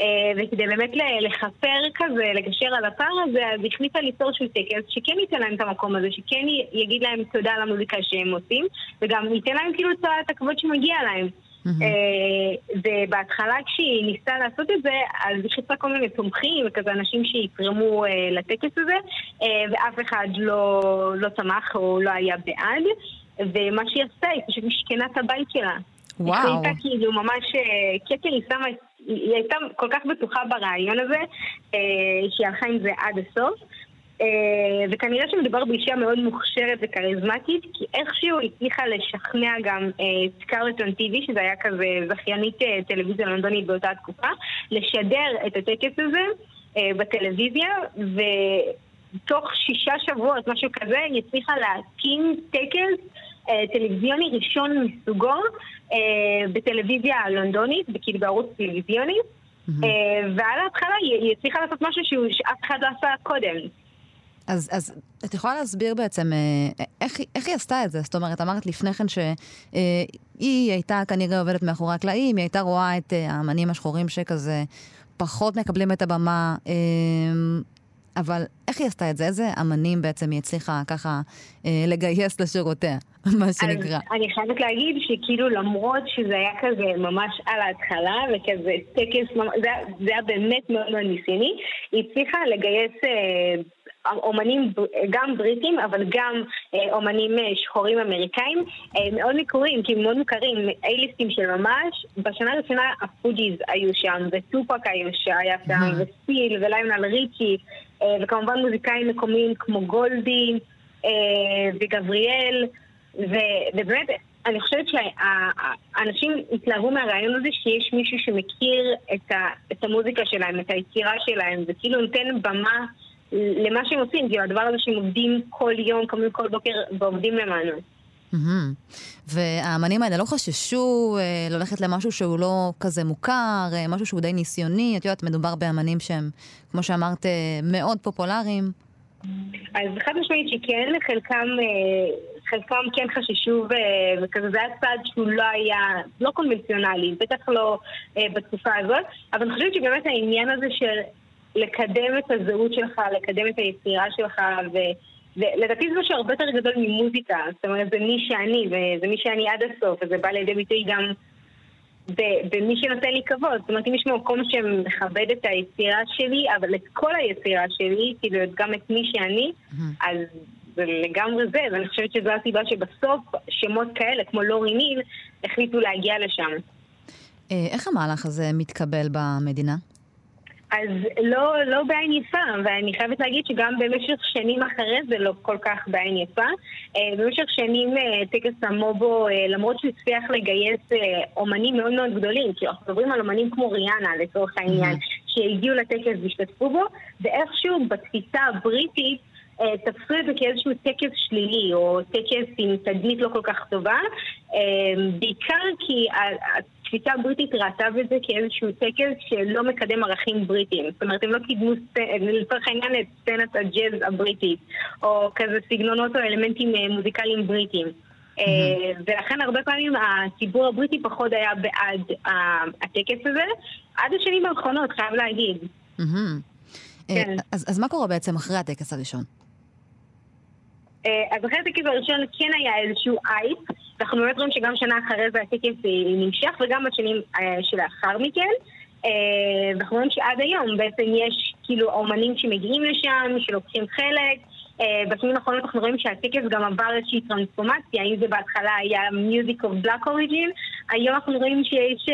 Speaker 4: אה, וכדי באמת לכפר כזה, לגשר על הפער הזה, אז החליטה ליצור שהוא טקס שכן ייתן להם את המקום הזה, שכן יגיד להם תודה על המוזיקה שהם עושים, וגם ייתן להם כאילו את הכבוד שמגיע להם. אה, ובהתחלה כשהיא ניסתה לעשות את זה, אז היא חיפשה כל מיני תומכים וכזה אנשים שיתרמו אה, לטקס הזה, ואף אחד לא, לא תמך או לא היה בעד. ומה שהיא עשתה, היא פשוט משכנה את הבית שלה. וואו. היא כאילו ממש, קטר היא שמה את היא הייתה כל כך בטוחה ברעיון הזה, אה, שהיא הלכה עם זה עד הסוף. אה, וכנראה שמדובר באישה מאוד מוכשרת וכריזמטית, כי איכשהו הצליחה לשכנע גם את אה, סקרלטון טיבי, שזה היה כזה זכיינית טלוויזיה לונדונית באותה תקופה, לשדר את הטקס הזה בטלוויזיה, ותוך שישה שבועות, משהו כזה, היא הצליחה להקים טקס טלוויזיוני ראשון מסוגו אה, בטלוויזיה הלונדונית, כאילו בערוץ טלוויזיוני, mm-hmm. ועל ההתחלה היא הצליחה לעשות משהו שאף אחד לא עשה קודם.
Speaker 1: אז, אז את יכולה להסביר בעצם איך, איך היא עשתה את זה? זאת אומרת, אמרת לפני כן שהיא הייתה כנראה עובדת מאחורי הקלעים, היא הייתה רואה את האמנים השחורים שכזה פחות מקבלים את הבמה. אבל איך היא עשתה את זה? איזה אמנים בעצם היא הצליחה ככה אה, לגייס לשורותיה, מה שנקרא?
Speaker 4: אני חייבת להגיד שכאילו למרות שזה היה כזה ממש על ההתחלה, וכזה טקס, זה, זה היה באמת מאוד מאוד ניסיוני, היא הצליחה לגייס... אה, אומנים גם בריטים, אבל גם אה, אומנים אה, שחורים אמריקאים, אה, מאוד מקוריים, כי מאוד מוכרים, אייליסטים של ממש. בשנה הראשונה הפוג'יז היו שם, וטופק היו שהיה שם, וסיל, וליונל ריצ'י, וכמובן מוזיקאים מקומיים כמו גולדי וגבריאל, ובאמת, אני חושבת שהאנשים התלהבו מהרעיון הזה שיש מישהו שמכיר את המוזיקה שלהם, את היצירה שלהם, וכאילו נותן במה למה שהם עושים, כאילו הדבר הזה שהם עובדים כל יום, קמים כל בוקר ועובדים למענו.
Speaker 1: והאמנים האלה לא חששו אה, ללכת למשהו שהוא לא כזה מוכר, אה, משהו שהוא די ניסיוני. את יודעת, מדובר באמנים שהם, כמו שאמרת, אה, מאוד פופולריים.
Speaker 4: אז חד משמעית שכן, חלקם, אה, חלקם כן חששו וכזה זה היה צעד שהוא לא היה, לא קונבנציונלי, בטח לא אה, בתקופה הזאת, אבל אני חושבת שבאמת העניין הזה של לקדם את הזהות שלך, לקדם את היצירה שלך ו... ולדעתי זה משהו הרבה יותר גדול ממוזיקה, זאת אומרת זה מי שאני, וזה מי שאני עד הסוף, וזה בא לידי ביטוי גם במי שנותן לי כבוד. זאת אומרת, אם יש מקום שמכבד את היצירה שלי, אבל את כל היצירה שלי, כאילו גם את מי שאני, אז זה לגמרי זה, ואני חושבת שזו הסיבה שבסוף שמות כאלה, כמו לורי ניל, החליטו להגיע לשם.
Speaker 1: אה, איך המהלך הזה מתקבל במדינה?
Speaker 4: אז לא, לא בעין יפה, ואני חייבת להגיד שגם במשך שנים אחרי זה לא כל כך בעין יפה. אה, במשך שנים אה, טקס המובו, אה, למרות שהוא הצליח לגייס אומנים מאוד מאוד גדולים, כי אנחנו מדברים על אומנים כמו ריאנה לצורך העניין, שהגיעו לטקס והשתתפו בו, ואיכשהו בתפיסה הבריטית תפסו את זה כאיזשהו טקס שלילי, או טקס עם תדמית לא כל כך טובה, בעיקר כי התפיסה הבריטית ראתה בזה כאיזשהו טקס שלא מקדם ערכים בריטיים. זאת אומרת, הם לא קידמו, לצורך העניין, את סצנת הג'אז הבריטית, או כזה סגנונות או אלמנטים אה, מוזיקליים בריטיים. Mm-hmm. ולכן הרבה פעמים הציבור הבריטי פחות היה בעד הטקס הזה, עד השנים האחרונות, חייב להגיד.
Speaker 1: כן. אז מה קורה בעצם אחרי הטקס הראשון?
Speaker 4: אז אחרי הטקס הראשון כן היה איזשהו אייפ, אנחנו באמת רואים שגם שנה אחרי זה הטקס נמשך וגם בשנים אה, שלאחר מכן. אה, ואנחנו רואים שעד היום בעצם יש כאילו אומנים שמגיעים לשם, שלוקחים חלק. אה, בשנים האחרונות אנחנו רואים שהטקס גם עבר איזושהי טרנספורמציה, אם זה בהתחלה היה Music of Black Origin, היום אנחנו רואים שיש,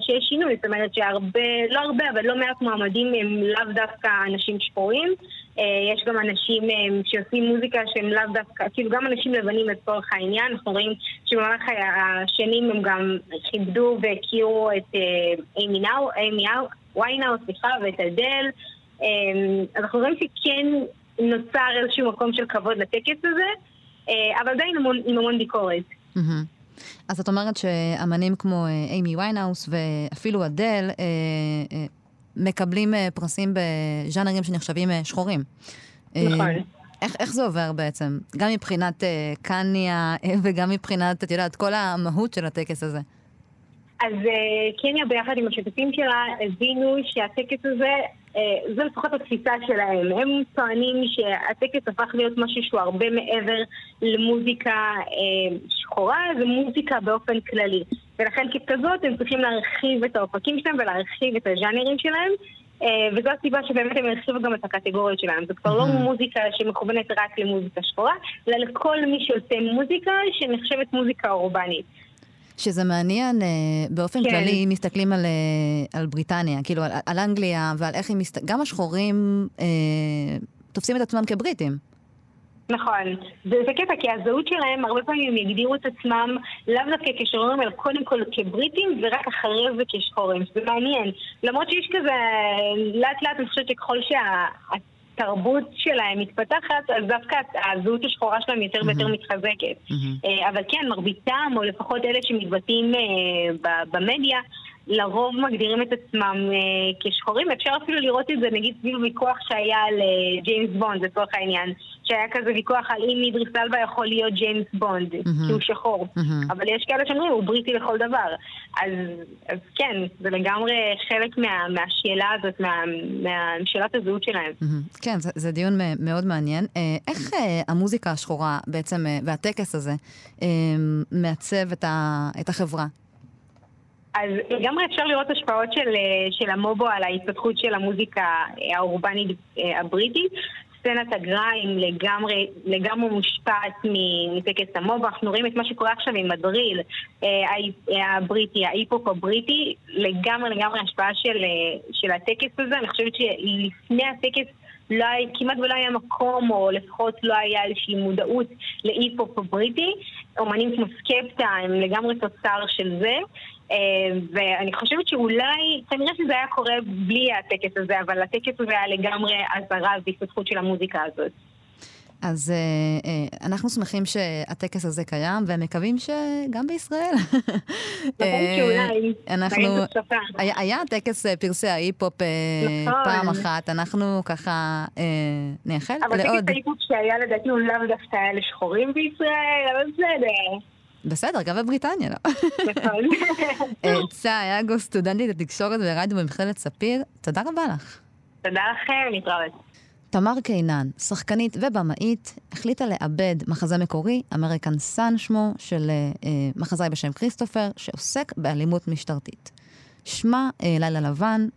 Speaker 4: שיש שינוי, זאת אומרת שהרבה, לא הרבה, אבל לא מעט מועמדים הם לאו דווקא אנשים שחורים. אה, יש גם אנשים אה, שעושים מוזיקה שהם לאו דווקא, כאילו גם אנשים לבנים לצורך העניין, אנחנו רואים שבמהלך השנים הם גם כיבדו והכירו את אה, אימי ויינאו, סליחה, ואת אדל. אז אנחנו רואים שכן נוצר איזשהו מקום של כבוד לטקס הזה, אבל עדיין עם המון ביקורת.
Speaker 1: אז את אומרת שאמנים כמו אימי ויינאוס ואפילו אדל מקבלים אה, פרסים בז'אנרים שנחשבים אה, שחורים.
Speaker 4: אה, נכון.
Speaker 1: איך, איך זה עובר בעצם? גם מבחינת אה, קניה וגם מבחינת, את יודעת, כל המהות של הטקס הזה.
Speaker 4: אז אה, קניה ביחד עם השותפים שלה הבינו שהטקס הזה, אה, זו לפחות התפיסה שלהם. הם טוענים שהטקס הפך להיות משהו שהוא הרבה מעבר למוזיקה אה, שחורה, זה מוזיקה באופן כללי. ולכן ככזאת הם צריכים להרחיב את האופקים שלהם ולהרחיב את הז'אנרים שלהם. וזו הסיבה שבאמת הם הרחיבו גם את הקטגוריות שלהם. זה כבר לא מוזיקה שמכוונת רק למוזיקה שחורה, אלא לכל מי שעושה מוזיקה שנחשבת מוזיקה אורבנית.
Speaker 1: שזה מעניין, אה, באופן כן. כללי, אם מסתכלים על, אה, על בריטניה, כאילו על, על אנגליה ועל איך היא מסתכלת, גם השחורים אה, תופסים את עצמם כבריטים.
Speaker 4: נכון, זה, זה קטע, כי הזהות שלהם, הרבה פעמים הם יגדירו את עצמם לאו דווקא כשחורים, אלא קודם כל כבריטים, ורק אחרי זה כשחורים. זה מעניין. למרות שיש כזה, לאט לאט אני חושבת שככל שה... התרבות שלהם מתפתחת, אז דווקא הזהות השחורה שלהם יותר ויותר מתחזקת. אה, אבל כן, מרביתם, או לפחות אלה שמתבטאים אה, במדיה, לרוב מגדירים את עצמם אה, כשחורים. אפשר אפילו לראות את זה נגיד סביב ויכוח שהיה על אה, ג'יימס בונד, לצורך העניין. שהיה כזה ויכוח על אם אידריס אלבה יכול להיות ג'יימס בונד, mm-hmm. כי הוא שחור. Mm-hmm. אבל יש כאלה שאומרים, הוא בריטי לכל דבר. אז, אז כן, זה לגמרי חלק מה, מהשאלה הזאת, מה, מהשאלת הזהות שלהם.
Speaker 1: Mm-hmm. כן, זה, זה דיון מאוד מעניין. אה, איך אה, המוזיקה השחורה בעצם, אה, והטקס הזה, אה, מעצב את, ה, את החברה?
Speaker 4: אז לגמרי אפשר לראות השפעות של, אה, של המובו על ההתפתחות של המוזיקה אה, האורבנית אה, הבריטית. סצנת הגריים לגמרי, לגמרי מושפעת מטקס המובו. אנחנו רואים את מה שקורה עכשיו עם הדריל הבריטי, ההיפ-הופ הבריטי, לגמרי לגמרי השפעה של, של הטקס הזה. אני חושבת שלפני הטקס לא היה, כמעט ולא היה מקום, או לפחות לא היה איזושהי מודעות להיפ-הופ הבריטי. אומנים כמו סקפטה הם לגמרי תוצר של זה. אה, ואני חושבת שאולי, כנראה שזה היה קורה בלי הטקס הזה, אבל הטקס הזה היה לגמרי אזהרה והתפתחות של המוזיקה הזאת.
Speaker 1: אז אה, אה, אנחנו שמחים שהטקס הזה קיים, ומקווים שגם בישראל. אנחנו... היה, היה טקס פרסי ההיפ-הופ נכון. פעם אחת, אנחנו ככה נייחל
Speaker 4: לעוד. אבל טקס ההיפ-הופ שהיה לדעתי הוא לאו דווקא היה לשחורים בישראל, אבל בסדר.
Speaker 1: בסדר, גם בבריטניה, לא? נכון. צה אגו, סטודנטית לתקשורת ורדיו במכללת ספיר, תודה רבה לך.
Speaker 4: תודה לכם, להתראות.
Speaker 1: תמר קינן, שחקנית ובמאית, החליטה לעבד מחזה מקורי, American Son שמו, של אה, אה, מחזאי בשם כריסטופר, שעוסק באלימות משטרתית. שמה אה, לילה לבן.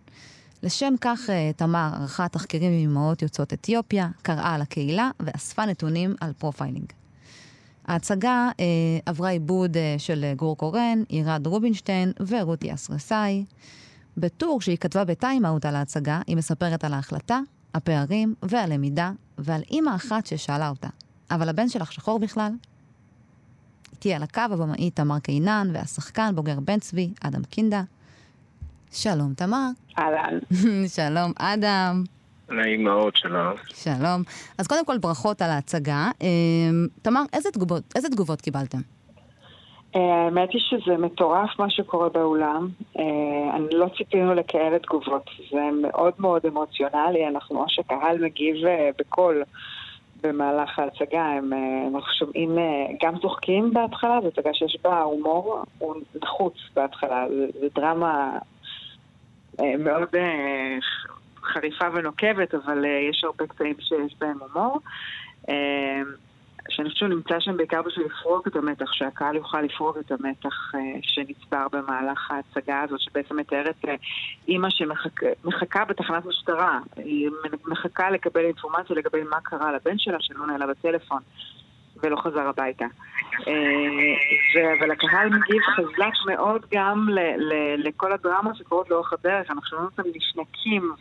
Speaker 1: לשם כך אה, תמר ערכה תחקירים עם אמהות יוצאות אתיופיה, קראה על הקהילה ואספה נתונים על profiling. ההצגה אה, עברה עיבוד אה, של גור קורן, עירד רובינשטיין ורותי אסרסאי. בטור שהיא כתבה בטיימאוט על ההצגה, היא מספרת על ההחלטה, הפערים והלמידה, ועל אימא אחת ששאלה אותה, אבל הבן שלך שחור בכלל? איתי על הקו הבמאית תמר קינן והשחקן בוגר בן צבי, אדם קינדה. שלום, תמר.
Speaker 5: אהלן.
Speaker 1: שלום, אדם.
Speaker 3: נעים מאוד, שלום.
Speaker 1: אז קודם כל, ברכות על ההצגה. אמ, תמר, איזה תגובות, איזה תגובות קיבלתם?
Speaker 5: אה, האמת היא שזה מטורף מה שקורה באולם. אה, אני לא ציפינו לכאלה תגובות. זה מאוד מאוד אמוציונלי, אנחנו, או שקהל מגיב אה, בקול במהלך ההצגה, הם, אנחנו שומעים, גם צוחקים בהתחלה, זו הצגה שיש בה הומור, הוא נחוץ בהתחלה, זו דרמה מאוד חריפה ונוקבת, אבל יש הרבה קטעים שיש בהם הומור. שאני חושבת שהוא נמצא שם בעיקר בשביל לפרוק את המתח, שהקהל יוכל לפרוק את המתח uh, שנצבר במהלך ההצגה הזאת, שבעצם מתארת uh, אימא שמחכה בתחנת משטרה, היא מחכה לקבל אינפורמציה לגבי מה קרה לבן שלה, שלא נעלה בטלפון. ולא חזר הביתה. אה, אבל הקהל מגיב חזק מאוד גם לכל הדרמה שקורות לאורך הדרך. אנחנו שומעים אותם נשנקים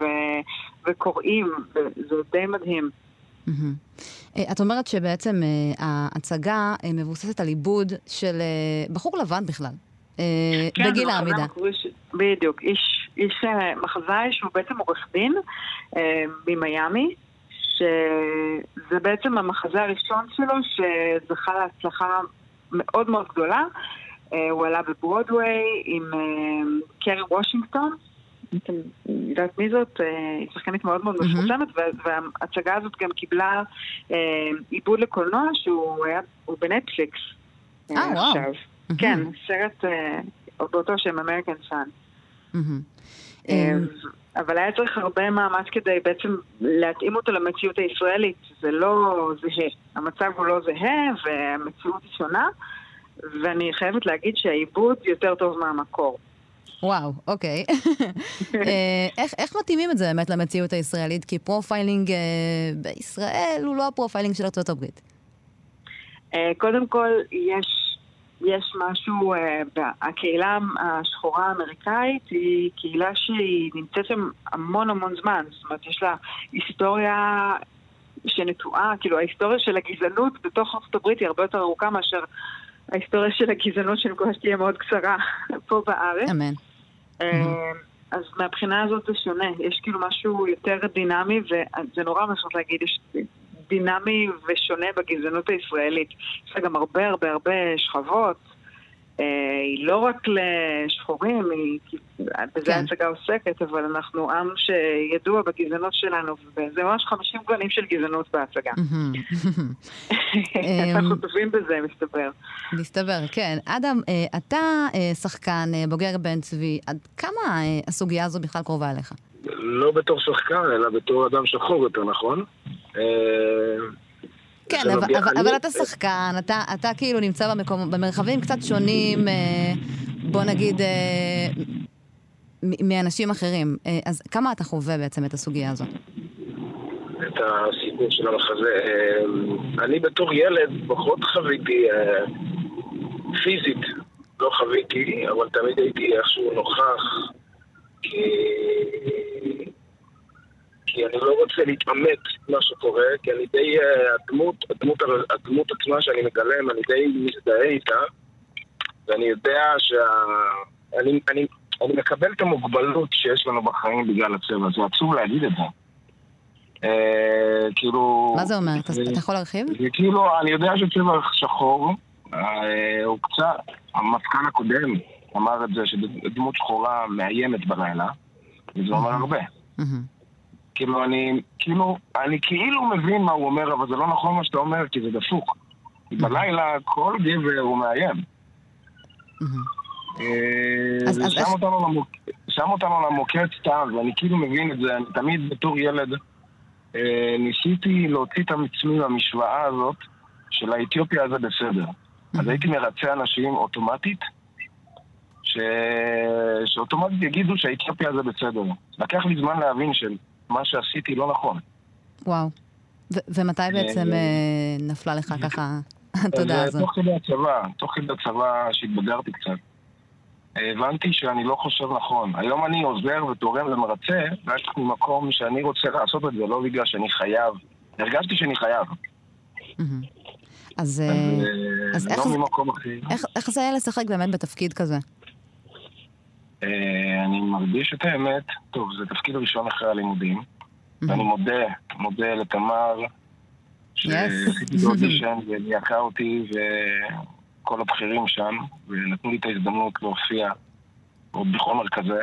Speaker 5: וקוראים, וזה די מדהים.
Speaker 1: אה, את אומרת שבעצם אה, ההצגה מבוססת על עיבוד של בחור לבן בכלל, כן, בגיל העמידה.
Speaker 5: בדיוק, איש מחזאי שהוא בעצם עורך דין ממיאמי, שזה בעצם המחזה הראשון שלו שזכה להצלחה מאוד מאוד גדולה. הוא עלה בברודוויי עם קרי וושינגטון. את יודעת מי זאת? אה, היא שחקנית מאוד מאוד מפורסמת, וההצגה הזאת גם קיבלה אה, עיבוד לקולנוע שהוא היה, הוא בנטפליקס
Speaker 1: אה, אה עכשיו.
Speaker 5: כן, סרט באותו שם, American Son. אבל היה צריך הרבה מאמץ כדי בעצם להתאים אותו למציאות הישראלית. זה לא זהה. המצב הוא לא זהה והמציאות היא שונה, ואני חייבת להגיד שהעיבוד יותר טוב מהמקור.
Speaker 1: וואו, אוקיי. אה, איך, איך מתאימים את זה באמת למציאות הישראלית? כי profiling אה, בישראל הוא לא ה profiling של ארצות הברית.
Speaker 5: אה, קודם כל, יש, יש משהו, אה, הקהילה השחורה האמריקאית היא קהילה שהיא נמצאת שם המון המון זמן. זאת אומרת, יש לה היסטוריה שנטועה, כאילו ההיסטוריה של הגזענות בתוך ארצות הברית היא הרבה יותר ארוכה מאשר ההיסטוריה של הגזענות שאני מקווה שתהיה מאוד קצרה פה בארץ.
Speaker 1: אמן.
Speaker 5: אה, אז מהבחינה הזאת זה שונה, יש כאילו משהו יותר דינמי, וזה נורא משמעות להגיד, יש דינמי ושונה בגזענות הישראלית. יש לה גם הרבה הרבה הרבה שכבות, אה, היא לא רק לשחורים, היא, בזה כן. ההצגה עוסקת, אבל אנחנו עם שידוע בגזענות שלנו, וזה ממש 50 גוונים של גזענות בהצגה. אנחנו טובים בזה, מסתבר.
Speaker 1: מסתבר, כן. אדם, אה, אתה אה, שחקן בוגר בן צבי, עד כמה הסוגיה הזו בכלל קרובה אליך?
Speaker 3: לא בתור שחקן, אלא בתור אדם שחור יותר נכון.
Speaker 1: כן, אבל, אבל, אבל אתה שחקן, אתה, אתה כאילו נמצא במקום, במרחבים קצת שונים, אה, בוא נגיד, אה, מאנשים אחרים. אה, אז כמה אתה חווה בעצם את הסוגיה הזו?
Speaker 3: את הסיפור של המחזה. אני בתור ילד פחות חוויתי פיזית, לא חוויתי, אבל תמיד הייתי איכשהו נוכח, כי כי אני לא רוצה להתעמת מה שקורה, כי אני די, אה, הדמות, הדמות, הדמות עצמה שאני מגלם, אני די מזדהה איתה, ואני יודע שה... אני, אני, אני מקבל את המוגבלות שיש לנו בחיים בגלל הצבע, זה עצוב להגיד את זה.
Speaker 6: אה, כאילו...
Speaker 1: מה זה אומר? אתה יכול להרחיב?
Speaker 6: זה כאילו, אני יודע שצבע שחור, אה, הוא קצת, המפכ"ל הקודם אמר את זה, שדמות שחורה מאיימת בלילה, וזה אומר הרבה. כאילו, אני כאילו, אני כאילו מבין מה הוא אומר, אבל זה לא נכון מה שאתה אומר, כי זה דפוק. בלילה כל גבר הוא מאיים. אה, שם אותנו למוקד סתם, ואני כאילו מבין את זה, אני תמיד בתור ילד אה, ניסיתי להוציא את עצמי מהמשוואה הזאת של האתיופיה זה בסדר. אז הייתי מרצה אנשים אוטומטית, ש... שאוטומטית יגידו שהאתיופיה זה בסדר. לקח לי זמן להבין שמה שעשיתי לא נכון.
Speaker 1: וואו. ו- ומתי בעצם אה, נפלה לך ככה התודעה הזאת?
Speaker 6: תוך כדי הצבא, תוך כדי הצבא שהתבגרתי קצת. הבנתי שאני לא חושב נכון. היום אני עוזר ותורם ומרצה, רק ממקום שאני רוצה לעשות את זה, לא בגלל שאני חייב. הרגשתי שאני חייב.
Speaker 1: אז,
Speaker 6: לא
Speaker 1: איך זה היה לשחק באמת בתפקיד כזה?
Speaker 6: אני מרגיש את האמת, טוב, זה תפקיד ראשון אחרי הלימודים, ואני מודה, מודה לתמר, שעשיתי אודישן וליהקה אותי, כל הבכירים שם, ונתנו לי את ההזדמנות להופיע עוד בחומר כזה.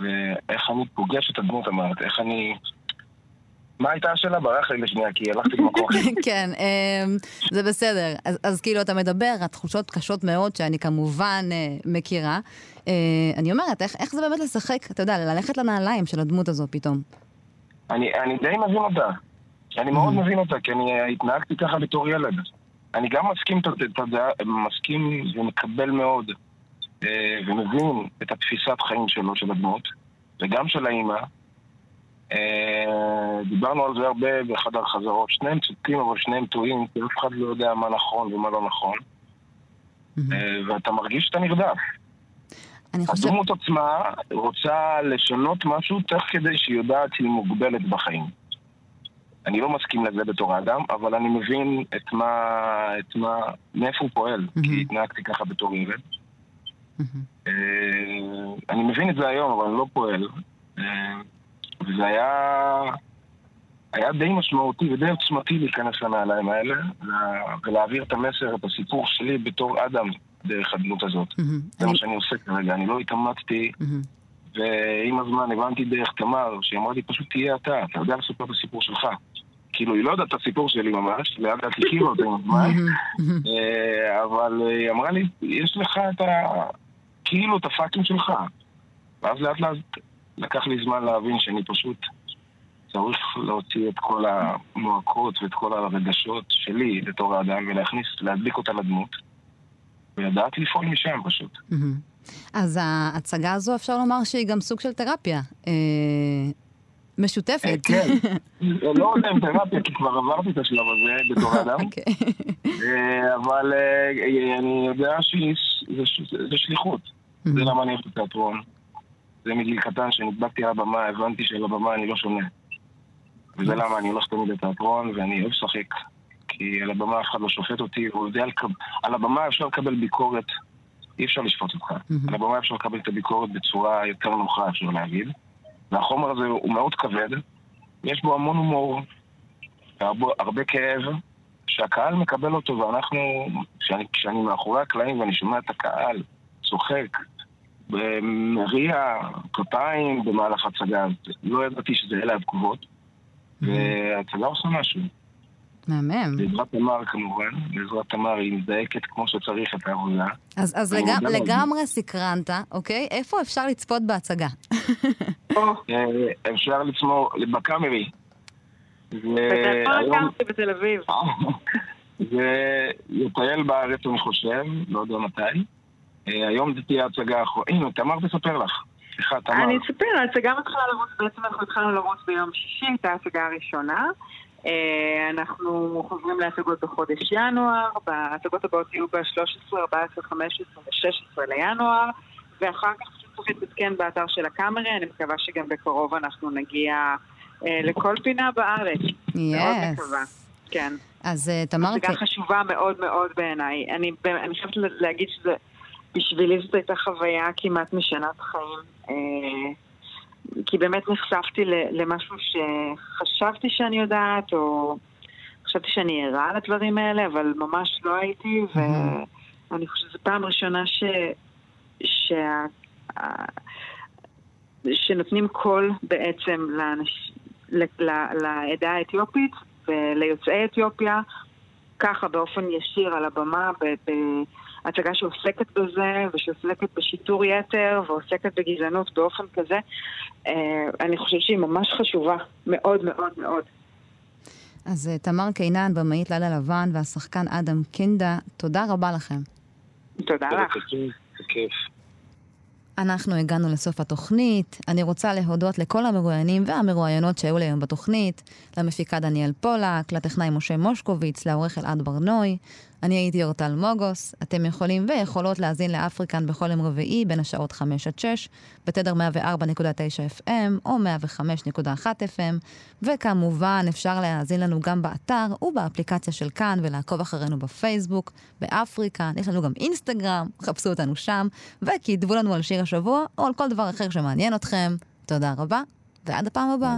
Speaker 6: ואיך אני פוגש את הדמות, אמרת, איך אני... מה הייתה השאלה? ברח לי לשנייה, כי הלכתי במקום אחר.
Speaker 1: כן, זה בסדר. אז, אז כאילו, אתה מדבר על תחושות קשות מאוד, שאני כמובן מכירה. אני אומרת, איך, איך זה באמת לשחק, אתה יודע, ללכת לנעליים של הדמות הזו פתאום?
Speaker 6: אני, אני די מבין אותה. אני מאוד מבין אותה, כי אני התנהגתי ככה בתור ילד. אני גם מסכים, מסכים ומקבל מאוד ומבין את התפיסת חיים שלו, של הדמות, וגם של האימא. דיברנו על זה הרבה בחדר חזרות. שניהם צודקים, אבל שניהם טועים, כי אף אחד לא יודע מה נכון ומה לא נכון. ואתה מרגיש שאתה נרדף.
Speaker 1: אני חושב...
Speaker 6: הדמות עצמה רוצה לשנות משהו תוך כדי שהיא יודעת שהיא מוגבלת בחיים. אני לא מסכים לזה בתור האדם, אבל אני מבין את מה, את מה, מאיפה הוא פועל. כי התנהגתי ככה בתור ילד. Mm-hmm. אני מבין את זה היום, אבל אני לא פועל. וזה היה, היה די משמעותי ודי עוצמתי להיכנס לנעליים האלה, ולהעביר את המסר, את הסיפור שלי בתור אדם דרך הדמות הזאת. זה. מה שאני עושה כרגע, אני לא התאמצתי. ועם הזמן הבנתי דרך תמר, שהיא אמרה לי, פשוט תהיה אתה, אתה יודע לספר את הסיפור שלך. כאילו, היא לא יודעת את הסיפור שלי ממש, לאט לאט הכירה אותי עם הזמן, אבל היא אמרה לי, יש לך את ה... כאילו, את הפאקים שלך. ואז לאט לאט לקח לי זמן להבין שאני פשוט צריך להוציא את כל המועקות ואת כל הרגשות שלי בתור האדם ולהכניס, להדביק אותה לדמות, ולדעת לפעול משם פשוט.
Speaker 1: אז ההצגה הזו, אפשר לומר שהיא גם סוג של תרפיה. משותפת.
Speaker 6: כן, לא אם תרפיה, כי כבר עברתי את השלב הזה בתור אדם. אבל אני יודע שזה שליחות. זה למה אני אוהב את התיאטרון. זה מגיל קטן, שנדבקתי על הבמה, הבנתי שעל הבמה אני לא שונה. וזה למה אני הולך תמיד לתיאטרון, ואני אוהב לשחק. כי על הבמה אף אחד לא שופט אותי, על הבמה אפשר לקבל ביקורת, אי אפשר לשפוט אותך. על הבמה אפשר לקבל את הביקורת בצורה יותר נוחה, אפשר להגיד. והחומר הזה הוא מאוד כבד, יש בו המון הומור, הרבה כאב, שהקהל מקבל אותו, ואנחנו, כשאני, כשאני מאחורי הקלעים ואני שומע את הקהל צוחק, מריע כפיים במהלך הצגה, לא ידעתי שזה אלה התגובות, וההצגה עושה משהו.
Speaker 1: מהמם.
Speaker 6: בעזרת תמר כמובן, בעזרת תמר היא מזדהקת כמו שצריך את העבודה.
Speaker 1: אז, אז לג... לגמרי סקרנת, אוקיי? איפה אפשר לצפות בהצגה?
Speaker 6: אפשר לצמור בקאמרי.
Speaker 5: אביב.
Speaker 6: זה יטייל בארץ, אני חושב, לא יודע מתי. היום זה תהיה הצגה האחרונה. הנה, תמר תספר לך. סליחה, תמר.
Speaker 5: אני אספר, ההצגה מתחילה לרוץ, בעצם אנחנו התחלנו לרוץ ביום שישי, הייתה ההצגה הראשונה. אנחנו חוזרים להצגות בחודש ינואר, ההצגות הבאות יהיו ב-13, 14, 15 ו-16 לינואר, ואחר כך צריך להתעדכן באתר של הקאמרי, אני מקווה שגם בקרוב אנחנו נגיע לכל פינה בארץ.
Speaker 1: יס.
Speaker 5: כן.
Speaker 1: אז תמר...
Speaker 5: הצגה חשובה מאוד מאוד בעיניי. אני, אני חייבת להגיד שזה, בשבילי זאת הייתה חוויה כמעט משנת חיים. כי באמת נחשפתי למשהו שחשבתי שאני יודעת, או חשבתי שאני ערה לדברים האלה, אבל ממש לא הייתי, ואני חושבת שזו פעם ראשונה ש... שה... שנותנים קול בעצם לאנש... לעדה האתיופית וליוצאי אתיופיה, ככה באופן ישיר על הבמה, בהצגה שעוסקת בזה ושעוסקת בשיטור יתר ועוסקת בגזענות באופן כזה. אה, אני חושבת שהיא ממש חשובה, מאוד מאוד מאוד.
Speaker 1: אז אה, תמר קינן, במאית לילה לבן, והשחקן אדם קינדה, תודה רבה לכם.
Speaker 5: תודה לך.
Speaker 1: אנחנו הגענו לסוף התוכנית. אני רוצה להודות לכל המרואיינים והמרואיינות שהיו לי היום בתוכנית, למפיקה דניאל פולק, לטכנאי משה מושקוביץ, לעורך אלעד ברנוי. אני הייתי אורטל מוגוס. אתם יכולים ויכולות להאזין לאפריקן בכל יום רביעי בין השעות 5 עד 6, בתדר 104.9 FM או 105.1 FM, וכמובן אפשר להאזין לנו גם באתר ובאפליקציה של כאן ולעקוב אחרינו בפייסבוק, באפריקן, יש לנו גם אינסטגרם, חפשו אותנו שם, וכתבו לנו על שיר השבוע או על כל דבר אחר שמעניין אתכם. תודה רבה, ועד הפעם הבאה.